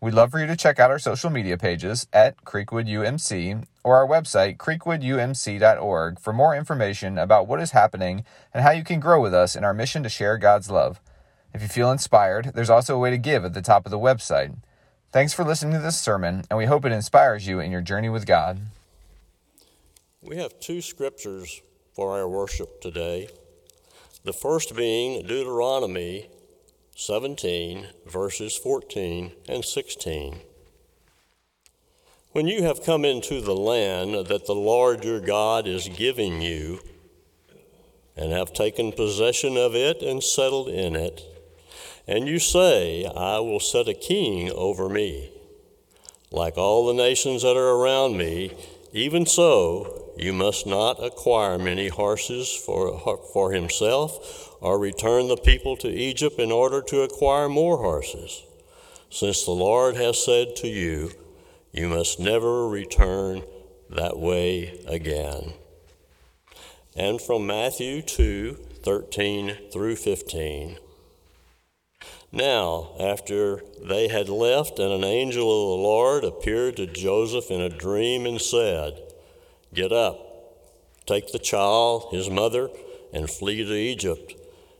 We'd love for you to check out our social media pages at Creekwood UMC or our website, creekwoodumc.org, for more information about what is happening and how you can grow with us in our mission to share God's love. If you feel inspired, there's also a way to give at the top of the website. Thanks for listening to this sermon, and we hope it inspires you in your journey with God. We have two scriptures for our worship today. The first being Deuteronomy 17, verses 14 and 16. When you have come into the land that the Lord your God is giving you, and have taken possession of it and settled in it, and you say, I will set a king over me, like all the nations that are around me, even so, you must not acquire many horses for, for himself, or return the people to Egypt in order to acquire more horses, since the Lord has said to you, You must never return that way again. And from Matthew 2 13 through 15. Now, after they had left, and an angel of the Lord appeared to Joseph in a dream and said, Get up, take the child, his mother, and flee to Egypt,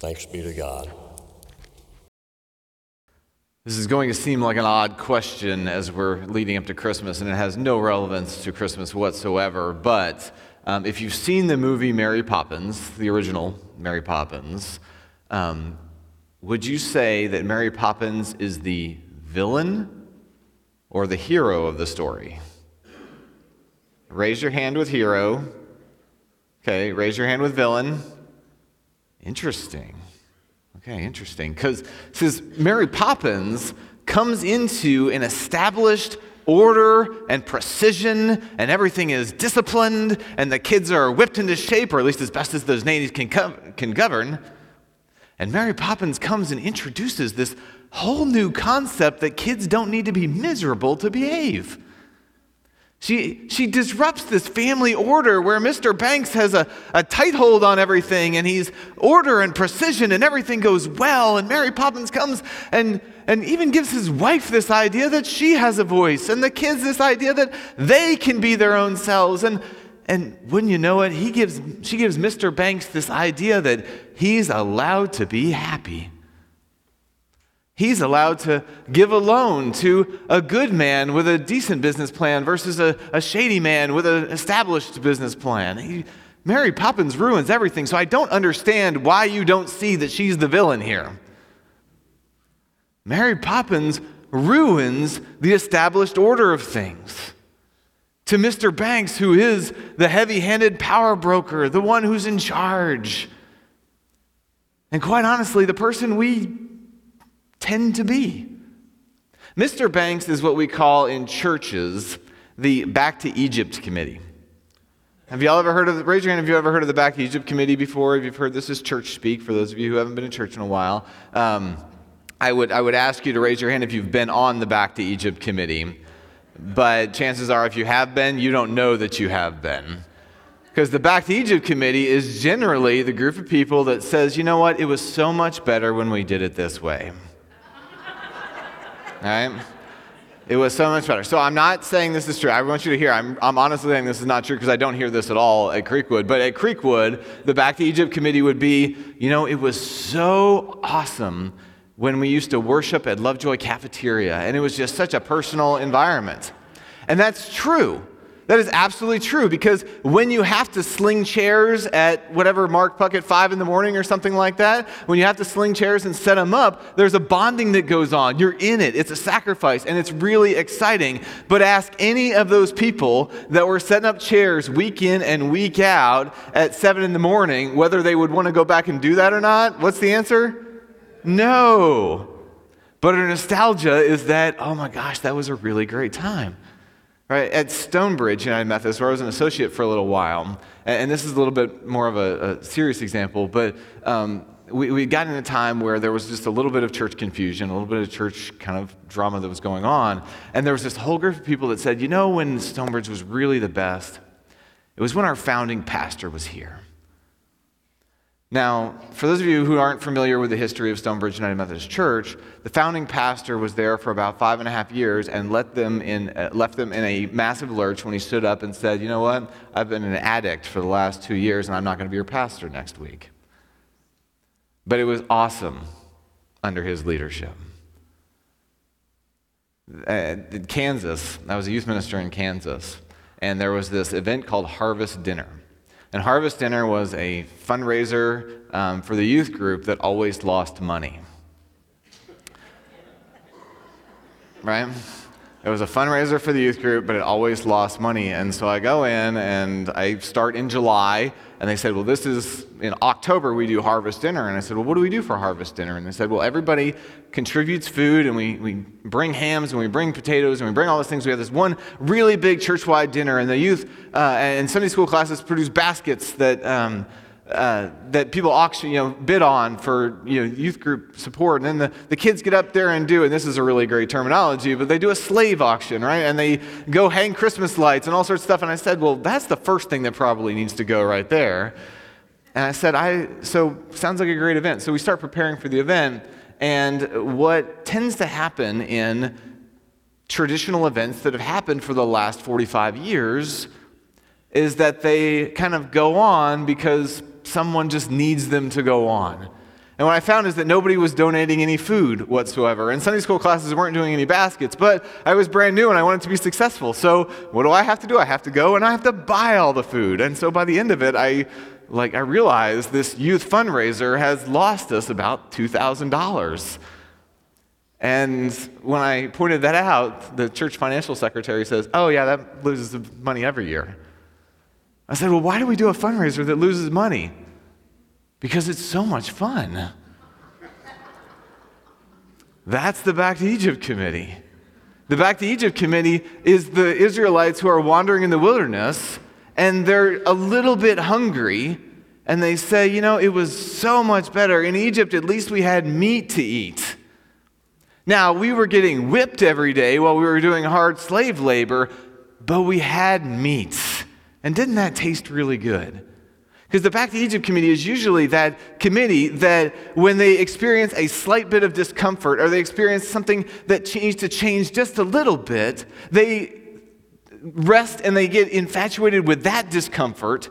Thanks be to God. This is going to seem like an odd question as we're leading up to Christmas, and it has no relevance to Christmas whatsoever. But um, if you've seen the movie Mary Poppins, the original Mary Poppins, um, would you say that Mary Poppins is the villain or the hero of the story? Raise your hand with hero. Okay, raise your hand with villain. Interesting. Okay, interesting. Because says Mary Poppins comes into an established order and precision, and everything is disciplined, and the kids are whipped into shape, or at least as best as those nannies can, co- can govern. And Mary Poppins comes and introduces this whole new concept that kids don't need to be miserable to behave. She, she disrupts this family order where Mr. Banks has a, a tight hold on everything and he's order and precision and everything goes well. And Mary Poppins comes and, and even gives his wife this idea that she has a voice and the kids this idea that they can be their own selves. And and wouldn't you know it, he gives, she gives Mr. Banks this idea that he's allowed to be happy. He's allowed to give a loan to a good man with a decent business plan versus a, a shady man with an established business plan. He, Mary Poppins ruins everything, so I don't understand why you don't see that she's the villain here. Mary Poppins ruins the established order of things to Mr. Banks, who is the heavy handed power broker, the one who's in charge. And quite honestly, the person we tend to be. Mr. Banks is what we call in churches the Back to Egypt Committee. Have y'all ever heard of, raise your hand if you ever heard of the Back to Egypt Committee before? If you've heard this is church speak, for those of you who haven't been in church in a while. Um, I, would, I would ask you to raise your hand if you've been on the Back to Egypt Committee but chances are, if you have been, you don't know that you have been. Because the Back to Egypt Committee is generally the group of people that says, you know what, it was so much better when we did it this way. Right? It was so much better. So I'm not saying this is true. I want you to hear. I'm, I'm honestly saying this is not true because I don't hear this at all at Creekwood. But at Creekwood, the Back to Egypt Committee would be, you know, it was so awesome when we used to worship at Lovejoy Cafeteria, and it was just such a personal environment. And that's true. That is absolutely true because when you have to sling chairs at whatever Mark Puckett five in the morning or something like that, when you have to sling chairs and set them up, there's a bonding that goes on. You're in it. It's a sacrifice and it's really exciting. But ask any of those people that were setting up chairs week in and week out at seven in the morning whether they would want to go back and do that or not. What's the answer? No. But our nostalgia is that, oh my gosh, that was a really great time right? At Stonebridge United Methodist, where I was an associate for a little while, and this is a little bit more of a, a serious example, but um, we, we got in a time where there was just a little bit of church confusion, a little bit of church kind of drama that was going on. And there was this whole group of people that said, you know, when Stonebridge was really the best, it was when our founding pastor was here. Now, for those of you who aren't familiar with the history of Stonebridge United Methodist Church, the founding pastor was there for about five and a half years and let them in, uh, left them in a massive lurch when he stood up and said, You know what? I've been an addict for the last two years and I'm not going to be your pastor next week. But it was awesome under his leadership. Uh, in Kansas, I was a youth minister in Kansas, and there was this event called Harvest Dinner. And Harvest Dinner was a fundraiser um, for the youth group that always lost money. Right? It was a fundraiser for the youth group, but it always lost money. And so I go in and I start in July, and they said, Well, this is in October, we do harvest dinner. And I said, Well, what do we do for harvest dinner? And they said, Well, everybody contributes food, and we, we bring hams, and we bring potatoes, and we bring all those things. We have this one really big church wide dinner, and the youth uh, and Sunday school classes produce baskets that. Um, uh, that people auction, you know, bid on for you know, youth group support. And then the, the kids get up there and do, and this is a really great terminology, but they do a slave auction, right? And they go hang Christmas lights and all sorts of stuff. And I said, well, that's the first thing that probably needs to go right there. And I said, I, so sounds like a great event. So we start preparing for the event. And what tends to happen in traditional events that have happened for the last 45 years is that they kind of go on because someone just needs them to go on. And what I found is that nobody was donating any food whatsoever. And Sunday school classes weren't doing any baskets, but I was brand new and I wanted to be successful. So what do I have to do? I have to go and I have to buy all the food. And so by the end of it, I like I realized this youth fundraiser has lost us about $2,000. And when I pointed that out, the church financial secretary says, "Oh yeah, that loses money every year." I said, Well, why do we do a fundraiser that loses money? Because it's so much fun. That's the Back to Egypt Committee. The Back to Egypt Committee is the Israelites who are wandering in the wilderness and they're a little bit hungry and they say, You know, it was so much better. In Egypt, at least we had meat to eat. Now, we were getting whipped every day while we were doing hard slave labor, but we had meat. And didn't that taste really good? Because the Back to Egypt committee is usually that committee that when they experience a slight bit of discomfort or they experience something that needs to change just a little bit, they rest and they get infatuated with that discomfort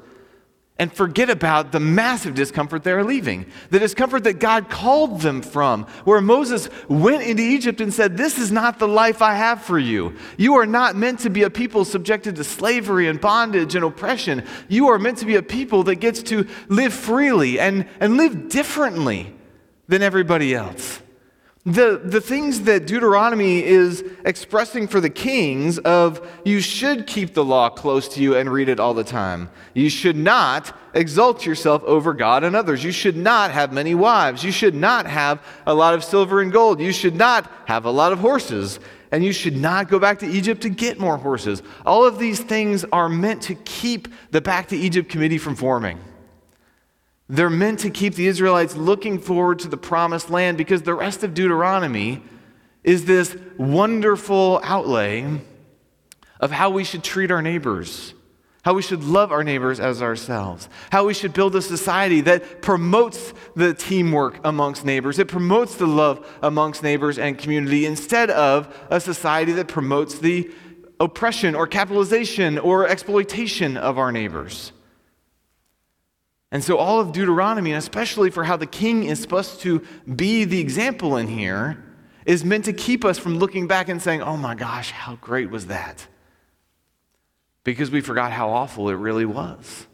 and forget about the massive discomfort they're leaving. The discomfort that God called them from, where Moses went into Egypt and said, This is not the life I have for you. You are not meant to be a people subjected to slavery and bondage and oppression. You are meant to be a people that gets to live freely and, and live differently than everybody else. The, the things that Deuteronomy is expressing for the kings of you should keep the law close to you and read it all the time. You should not exalt yourself over God and others. You should not have many wives. You should not have a lot of silver and gold. You should not have a lot of horses. And you should not go back to Egypt to get more horses. All of these things are meant to keep the Back to Egypt committee from forming. They're meant to keep the Israelites looking forward to the promised land because the rest of Deuteronomy is this wonderful outlay of how we should treat our neighbors, how we should love our neighbors as ourselves, how we should build a society that promotes the teamwork amongst neighbors, it promotes the love amongst neighbors and community instead of a society that promotes the oppression or capitalization or exploitation of our neighbors. And so, all of Deuteronomy, and especially for how the king is supposed to be the example in here, is meant to keep us from looking back and saying, oh my gosh, how great was that? because we forgot how awful it really was.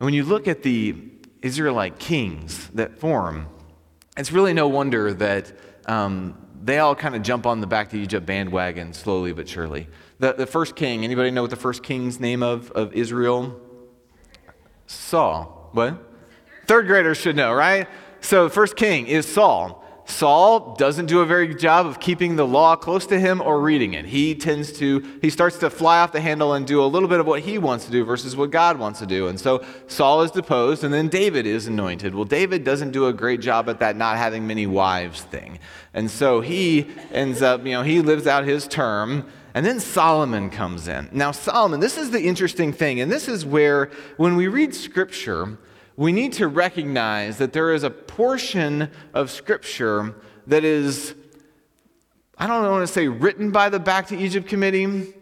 And when you look at the Israelite kings that form, it's really no wonder that um, they all kind of jump on the back to Egypt bandwagon slowly but surely. The, the first king, anybody know what the first king's name of, of Israel? Saul. What? Third graders should know, right? So, first king is Saul. Saul doesn't do a very good job of keeping the law close to him or reading it. He tends to, he starts to fly off the handle and do a little bit of what he wants to do versus what God wants to do. And so Saul is deposed and then David is anointed. Well, David doesn't do a great job at that not having many wives thing. And so he ends up, you know, he lives out his term. And then Solomon comes in. Now, Solomon, this is the interesting thing. And this is where, when we read scripture, we need to recognize that there is a portion of Scripture that is, I don't want to say written by the Back to Egypt Committee,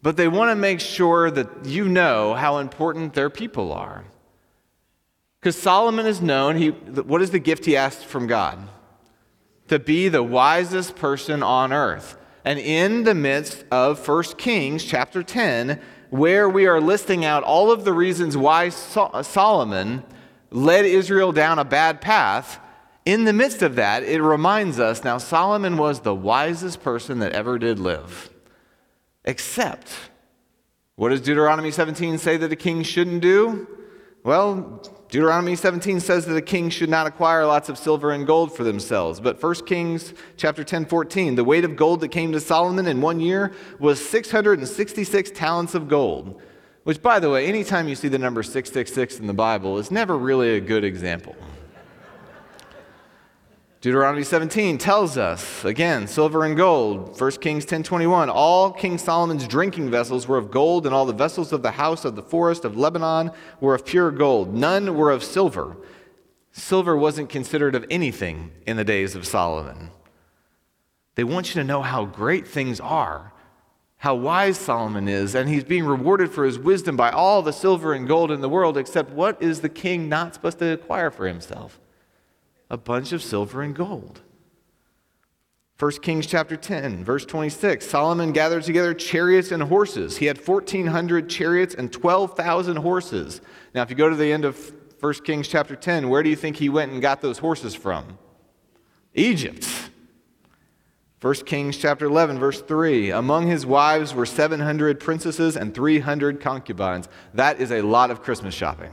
but they want to make sure that you know how important their people are. Because Solomon is known, he, what is the gift he asked from God? To be the wisest person on earth. And in the midst of 1 Kings chapter 10, where we are listing out all of the reasons why Solomon led Israel down a bad path, in the midst of that, it reminds us now Solomon was the wisest person that ever did live. Except, what does Deuteronomy 17 say that a king shouldn't do? Well, Deuteronomy 17 says that a king should not acquire lots of silver and gold for themselves. But 1 Kings chapter 10, 14, the weight of gold that came to Solomon in one year was 666 talents of gold. Which, by the way, anytime you see the number 666 in the Bible, is never really a good example. Deuteronomy 17 tells us, again, silver and gold. 1 Kings 10:21, all King Solomon's drinking vessels were of gold, and all the vessels of the house of the forest of Lebanon were of pure gold. None were of silver. Silver wasn't considered of anything in the days of Solomon. They want you to know how great things are, how wise Solomon is, and he's being rewarded for his wisdom by all the silver and gold in the world, except what is the king not supposed to acquire for himself? A bunch of silver and gold. 1 Kings chapter 10, verse 26 Solomon gathered together chariots and horses. He had 1,400 chariots and 12,000 horses. Now, if you go to the end of 1 Kings chapter 10, where do you think he went and got those horses from? Egypt. 1 Kings chapter 11, verse 3 Among his wives were 700 princesses and 300 concubines. That is a lot of Christmas shopping.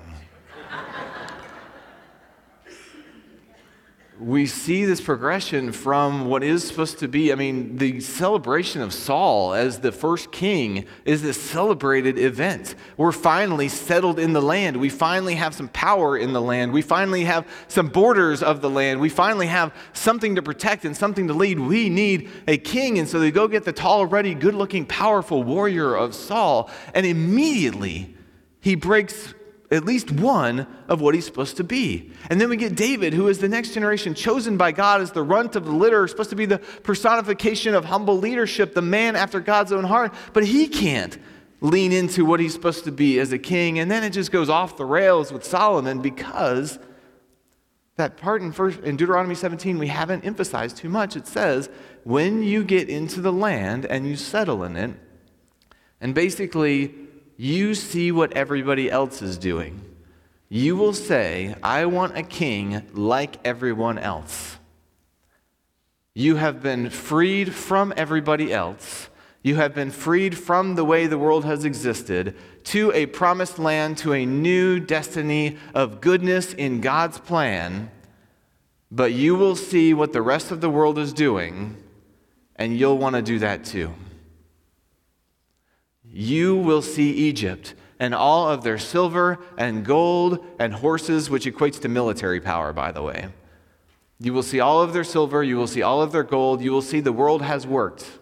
We see this progression from what is supposed to be, I mean, the celebration of Saul as the first king is this celebrated event. We're finally settled in the land. We finally have some power in the land. We finally have some borders of the land. We finally have something to protect and something to lead. We need a king. And so they go get the tall, ruddy, good looking, powerful warrior of Saul. And immediately he breaks at least one of what he's supposed to be. And then we get David, who is the next generation, chosen by God as the runt of the litter, supposed to be the personification of humble leadership, the man after God's own heart, but he can't lean into what he's supposed to be as a king. And then it just goes off the rails with Solomon because that part in, first, in Deuteronomy 17 we haven't emphasized too much. It says, when you get into the land and you settle in it, and basically you see what everybody else is doing. You will say, I want a king like everyone else. You have been freed from everybody else. You have been freed from the way the world has existed to a promised land, to a new destiny of goodness in God's plan. But you will see what the rest of the world is doing, and you'll want to do that too you will see Egypt and all of their silver and gold and horses, which equates to military power, by the way. You will see all of their silver, you will see all of their gold, you will see the world has worked.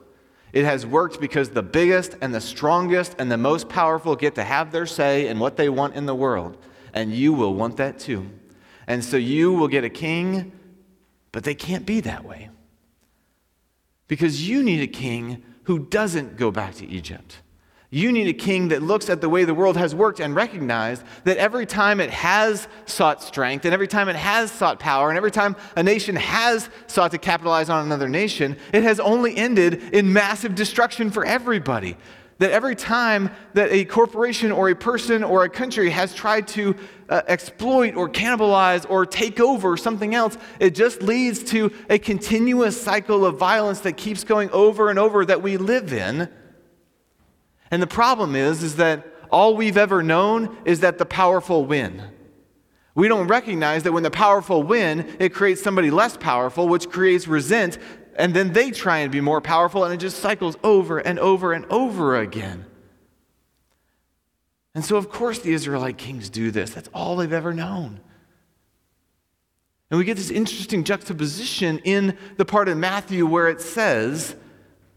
It has worked because the biggest and the strongest and the most powerful get to have their say in what they want in the world. And you will want that too. And so you will get a king, but they can't be that way. Because you need a king who doesn't go back to Egypt. You need a king that looks at the way the world has worked and recognized that every time it has sought strength, and every time it has sought power, and every time a nation has sought to capitalize on another nation, it has only ended in massive destruction for everybody. That every time that a corporation or a person or a country has tried to uh, exploit or cannibalize or take over something else, it just leads to a continuous cycle of violence that keeps going over and over that we live in and the problem is, is that all we've ever known is that the powerful win. We don't recognize that when the powerful win, it creates somebody less powerful, which creates resent, and then they try and be more powerful, and it just cycles over and over and over again. And so, of course, the Israelite kings do this. That's all they've ever known. And we get this interesting juxtaposition in the part of Matthew where it says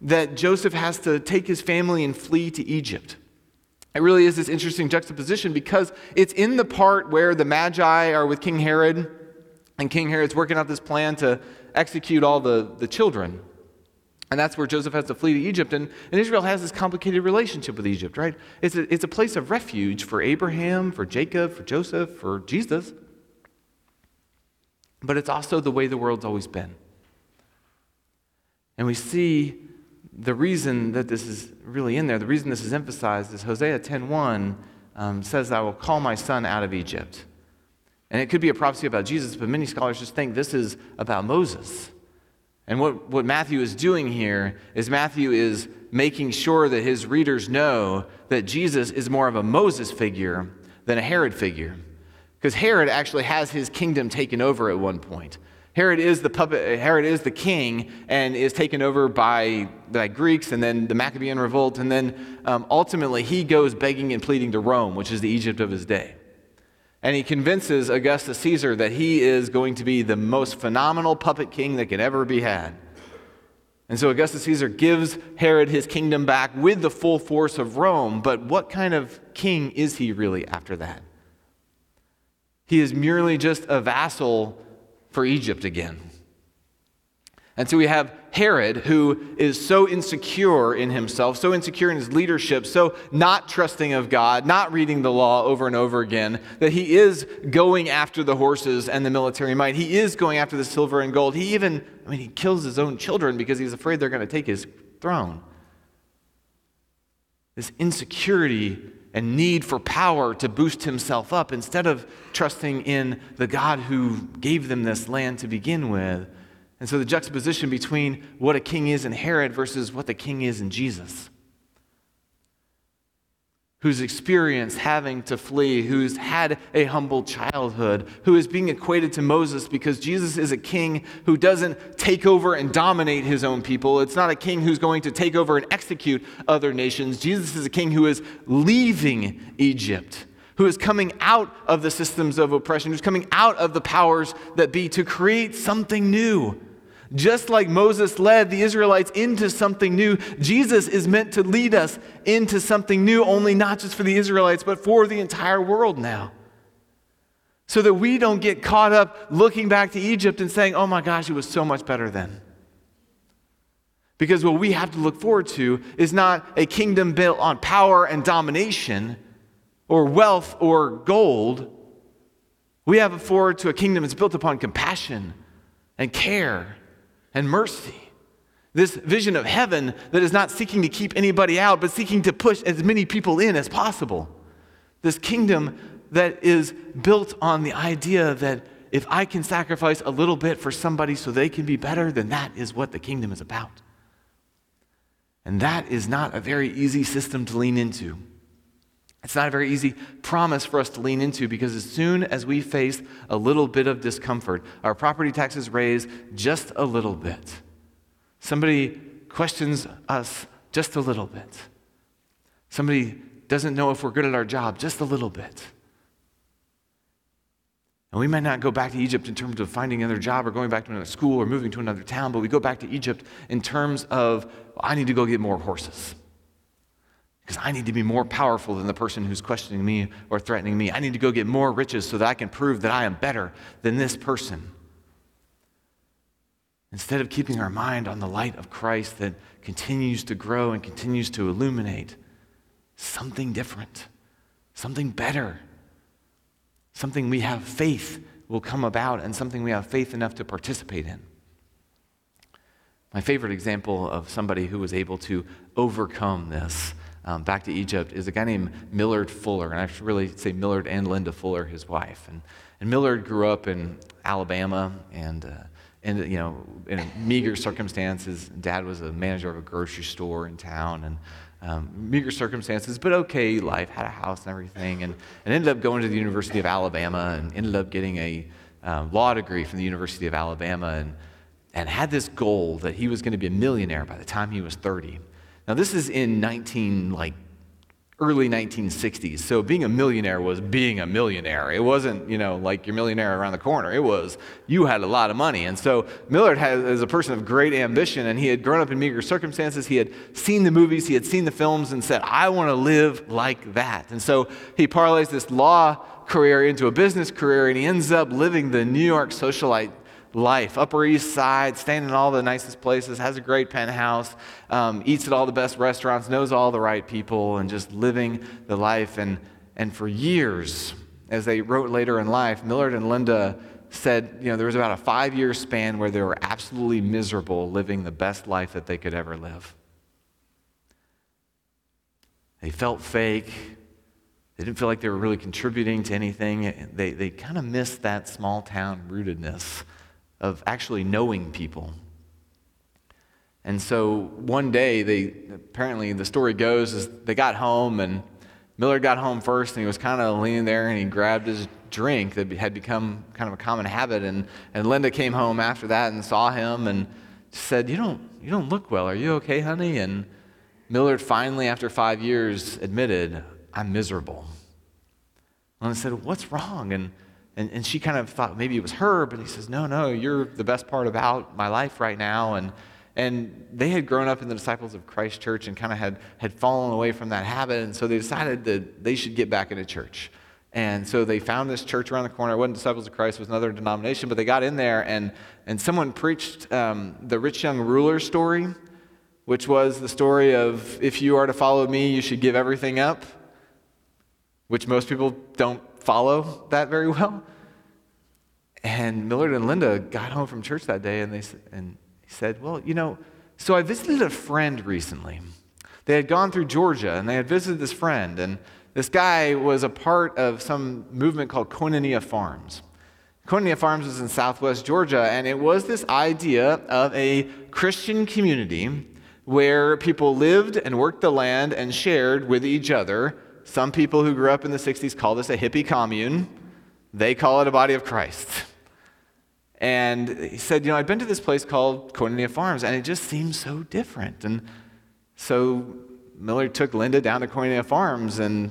that Joseph has to take his family and flee to Egypt. It really is this interesting juxtaposition because it's in the part where the Magi are with King Herod, and King Herod's working out this plan to execute all the, the children. And that's where Joseph has to flee to Egypt. And, and Israel has this complicated relationship with Egypt, right? It's a, it's a place of refuge for Abraham, for Jacob, for Joseph, for Jesus. But it's also the way the world's always been. And we see the reason that this is really in there, the reason this is emphasized is Hosea 10.1 um, says, I will call my son out of Egypt. And it could be a prophecy about Jesus, but many scholars just think this is about Moses. And what, what Matthew is doing here is Matthew is making sure that his readers know that Jesus is more of a Moses figure than a Herod figure. Because Herod actually has his kingdom taken over at one point. Herod is the puppet, Herod is the king and is taken over by the Greeks and then the Maccabean revolt. And then um, ultimately he goes begging and pleading to Rome, which is the Egypt of his day. And he convinces Augustus Caesar that he is going to be the most phenomenal puppet king that could ever be had. And so Augustus Caesar gives Herod his kingdom back with the full force of Rome. But what kind of king is he really after that? He is merely just a vassal for Egypt again. And so we have Herod, who is so insecure in himself, so insecure in his leadership, so not trusting of God, not reading the law over and over again, that he is going after the horses and the military might. He is going after the silver and gold. He even, I mean, he kills his own children because he's afraid they're going to take his throne. This insecurity and need for power to boost himself up instead of trusting in the God who gave them this land to begin with. And so the juxtaposition between what a king is in Herod versus what the king is in Jesus who's experienced having to flee, who's had a humble childhood, who is being equated to Moses because Jesus is a king who doesn't take over and dominate his own people. It's not a king who's going to take over and execute other nations. Jesus is a king who is leaving Egypt. Who is coming out of the systems of oppression, who's coming out of the powers that be to create something new just like Moses led the Israelites into something new, Jesus is meant to lead us into something new, only not just for the Israelites, but for the entire world now. So that we don't get caught up looking back to Egypt and saying, oh my gosh, it was so much better then. Because what we have to look forward to is not a kingdom built on power and domination or wealth or gold. We have forward to a kingdom that's built upon compassion and care and mercy. This vision of heaven that is not seeking to keep anybody out, but seeking to push as many people in as possible. This kingdom that is built on the idea that if I can sacrifice a little bit for somebody so they can be better, then that is what the kingdom is about. And that is not a very easy system to lean into. It's not a very easy promise for us to lean into because as soon as we face a little bit of discomfort, our property taxes raise just a little bit. Somebody questions us just a little bit. Somebody doesn't know if we're good at our job just a little bit. And we might not go back to Egypt in terms of finding another job or going back to another school or moving to another town, but we go back to Egypt in terms of, I need to go get more horses. I need to be more powerful than the person who's questioning me or threatening me. I need to go get more riches so that I can prove that I am better than this person. Instead of keeping our mind on the light of Christ that continues to grow and continues to illuminate, something different, something better, something we have faith will come about, and something we have faith enough to participate in. My favorite example of somebody who was able to overcome this um, back to Egypt is a guy named Millard Fuller. And I should really say Millard and Linda Fuller, his wife. And, and Millard grew up in Alabama and, uh, and, you know, in meager circumstances. Dad was a manager of a grocery store in town. And um, meager circumstances, but okay life, had a house and everything, and, and ended up going to the University of Alabama and ended up getting a um, law degree from the University of Alabama and, and had this goal that he was going to be a millionaire by the time he was 30. Now, this is in 19, like, early 1960s. So being a millionaire was being a millionaire. It wasn't, you know, like your millionaire around the corner. It was you had a lot of money. And so Millard has, is a person of great ambition, and he had grown up in meager circumstances. He had seen the movies, he had seen the films, and said, I want to live like that. And so he parlays this law career into a business career, and he ends up living the New York socialite life. Upper East Side, staying in all the nicest places, has a great penthouse, um, eats at all the best restaurants, knows all the right people, and just living the life. And, and for years, as they wrote later in life, Millard and Linda said, you know, there was about a five year span where they were absolutely miserable living the best life that they could ever live. They felt fake. They didn't feel like they were really contributing to anything. They, they kind of missed that small town rootedness of actually knowing people. And so one day, they apparently the story goes is they got home and Miller got home first and he was kind of leaning there and he grabbed his drink that had become kind of a common habit. And, and Linda came home after that and saw him and said, you don't, you don't look well. Are you okay, honey? And Millard finally, after five years, admitted, I'm miserable. And I said, What's wrong? And and, and she kind of thought maybe it was her, but he says, No, no, you're the best part about my life right now. And, and they had grown up in the Disciples of Christ Church and kind of had, had fallen away from that habit. And so they decided that they should get back into church. And so they found this church around the corner. It wasn't Disciples of Christ, it was another denomination, but they got in there and, and someone preached um, the rich young ruler story, which was the story of if you are to follow me, you should give everything up, which most people don't follow that very well. And Millard and Linda got home from church that day and they and said, Well, you know, so I visited a friend recently. They had gone through Georgia and they had visited this friend, and this guy was a part of some movement called Koinonia Farms. Koinonia Farms was in southwest Georgia, and it was this idea of a Christian community where people lived and worked the land and shared with each other some people who grew up in the 60s call this a hippie commune. They call it a body of Christ. And he said, You know, I'd been to this place called Koinonia Farms, and it just seemed so different. And so Miller took Linda down to Koinonia Farms, and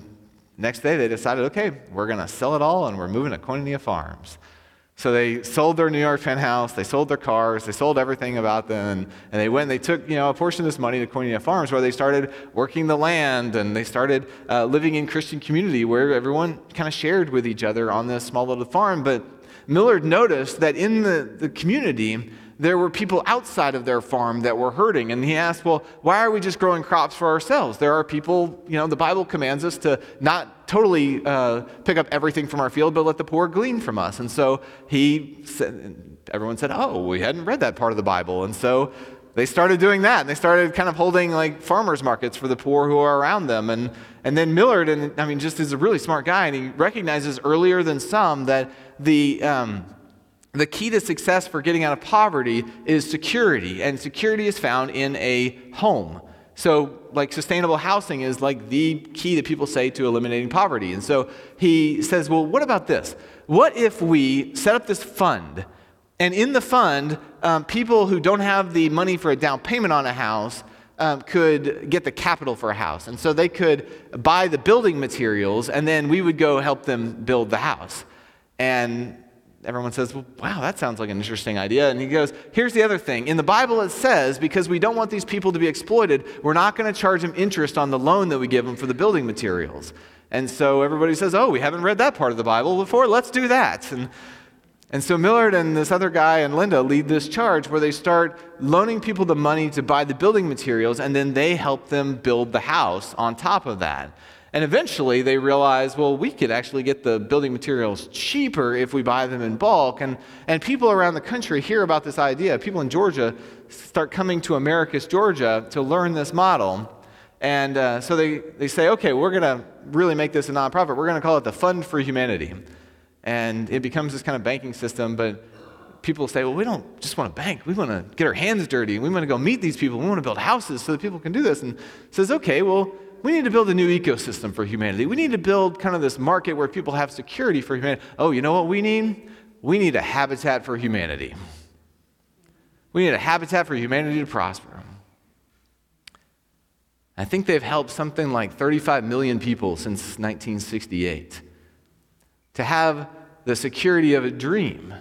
next day they decided, okay, we're going to sell it all, and we're moving to Koinonia Farms. So they sold their New York penthouse, they sold their cars, they sold everything about them, and, and they went and they took you know, a portion of this money to Koinonia Farms where they started working the land and they started uh, living in Christian community where everyone kind of shared with each other on this small little farm. But Millard noticed that in the, the community, there were people outside of their farm that were hurting. And he asked, Well, why are we just growing crops for ourselves? There are people, you know, the Bible commands us to not totally uh, pick up everything from our field, but let the poor glean from us. And so he said, everyone said, Oh, we hadn't read that part of the Bible. And so they started doing that. And they started kind of holding like farmers markets for the poor who are around them. And, and then Millard, and I mean, just is a really smart guy, and he recognizes earlier than some that the. Um, the key to success for getting out of poverty is security, and security is found in a home. So, like, sustainable housing is like the key that people say to eliminating poverty. And so he says, Well, what about this? What if we set up this fund, and in the fund, um, people who don't have the money for a down payment on a house um, could get the capital for a house. And so they could buy the building materials, and then we would go help them build the house. And everyone says, well, wow, that sounds like an interesting idea. And he goes, here's the other thing. In the Bible, it says, because we don't want these people to be exploited, we're not going to charge them interest on the loan that we give them for the building materials. And so everybody says, oh, we haven't read that part of the Bible before. Let's do that. And And so Millard and this other guy and Linda lead this charge where they start loaning people the money to buy the building materials, and then they help them build the house on top of that. And eventually they realize, well, we could actually get the building materials cheaper if we buy them in bulk. And, and people around the country hear about this idea. People in Georgia start coming to Americus, Georgia to learn this model. And uh, so they, they say, okay, we're going to really make this a nonprofit. We're going to call it the Fund for Humanity. And it becomes this kind of banking system, but people say, well, we don't just want to bank. We want to get our hands dirty. We want to go meet these people. We want to build houses so that people can do this. And says, okay, well, we need to build a new ecosystem for humanity. We need to build kind of this market where people have security for humanity. Oh, you know what we need? We need a habitat for humanity. We need a habitat for humanity to prosper. I think they've helped something like 35 million people since 1968 to have the security of a dream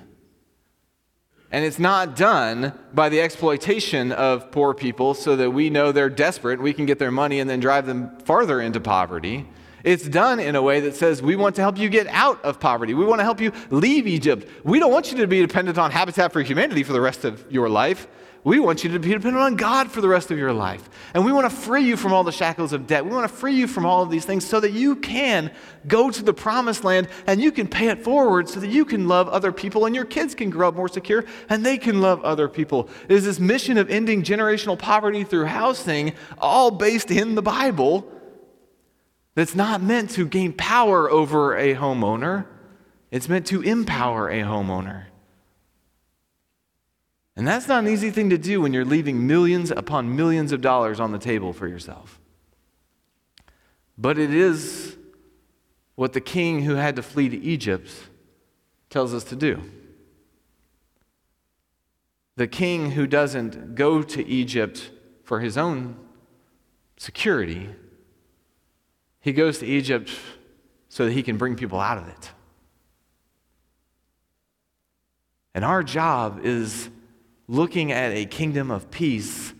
and it's not done by the exploitation of poor people so that we know they're desperate, we can get their money and then drive them farther into poverty. It's done in a way that says we want to help you get out of poverty. We want to help you leave Egypt. We don't want you to be dependent on Habitat for Humanity for the rest of your life. We want you to be dependent on God for the rest of your life. And we want to free you from all the shackles of debt. We want to free you from all of these things so that you can go to the promised land and you can pay it forward so that you can love other people and your kids can grow up more secure and they can love other people. It is this mission of ending generational poverty through housing, all based in the Bible, that's not meant to gain power over a homeowner, it's meant to empower a homeowner. And that's not an easy thing to do when you're leaving millions upon millions of dollars on the table for yourself. But it is what the king who had to flee to Egypt tells us to do. The king who doesn't go to Egypt for his own security, he goes to Egypt so that he can bring people out of it. And our job is looking at a kingdom of peace,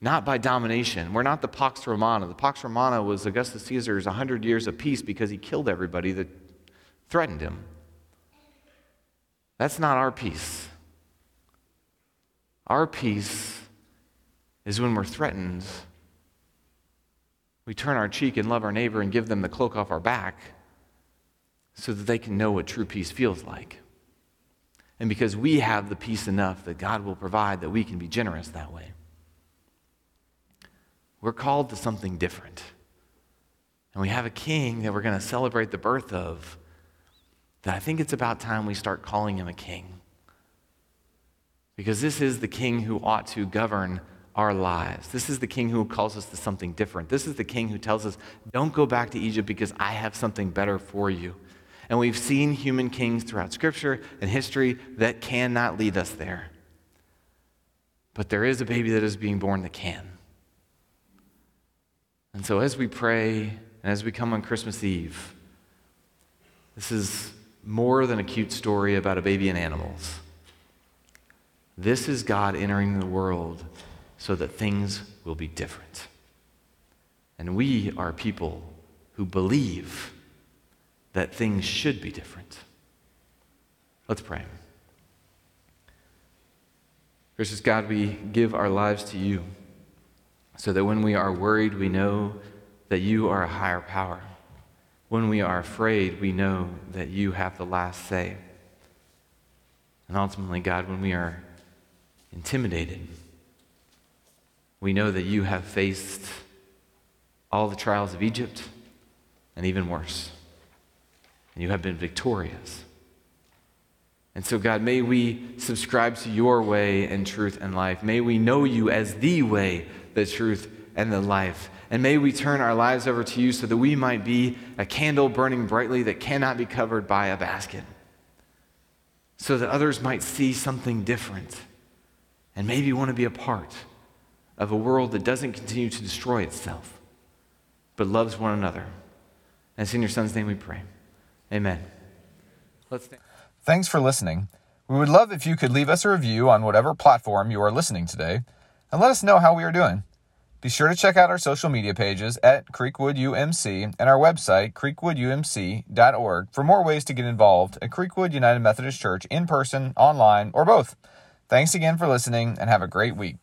not by domination. We're not the Pax Romana. The Pax Romana was Augustus Caesar's 100 years of peace because he killed everybody that threatened him. That's not our peace. Our peace is when we're threatened. We turn our cheek and love our neighbor and give them the cloak off our back so that they can know what true peace feels like and because we have the peace enough that God will provide that we can be generous that way. We're called to something different. And we have a king that we're going to celebrate the birth of that I think it's about time we start calling him a king. Because this is the king who ought to govern our lives. This is the king who calls us to something different. This is the king who tells us, don't go back to Egypt because I have something better for you. And we've seen human kings throughout Scripture and history that cannot lead us there. But there is a baby that is being born that can. And so as we pray and as we come on Christmas Eve, this is more than a cute story about a baby and animals. This is God entering the world so that things will be different. And we are people who believe that things should be different. Let's pray. Gracious God, we give our lives to you so that when we are worried, we know that you are a higher power. When we are afraid, we know that you have the last say. And ultimately, God, when we are intimidated, we know that you have faced all the trials of Egypt and even worse you have been victorious. And so, God, may we subscribe to your way and truth and life. May we know you as the way, the truth, and the life. And may we turn our lives over to you so that we might be a candle burning brightly that cannot be covered by a basket. So that others might see something different and maybe want to be a part of a world that doesn't continue to destroy itself, but loves one another. And it's in your Son's name we pray. Amen. Let's Thanks for listening. We would love if you could leave us a review on whatever platform you are listening today and let us know how we are doing. Be sure to check out our social media pages at Creekwood UMC and our website, creekwoodumc.org, for more ways to get involved at Creekwood United Methodist Church in person, online, or both. Thanks again for listening and have a great week.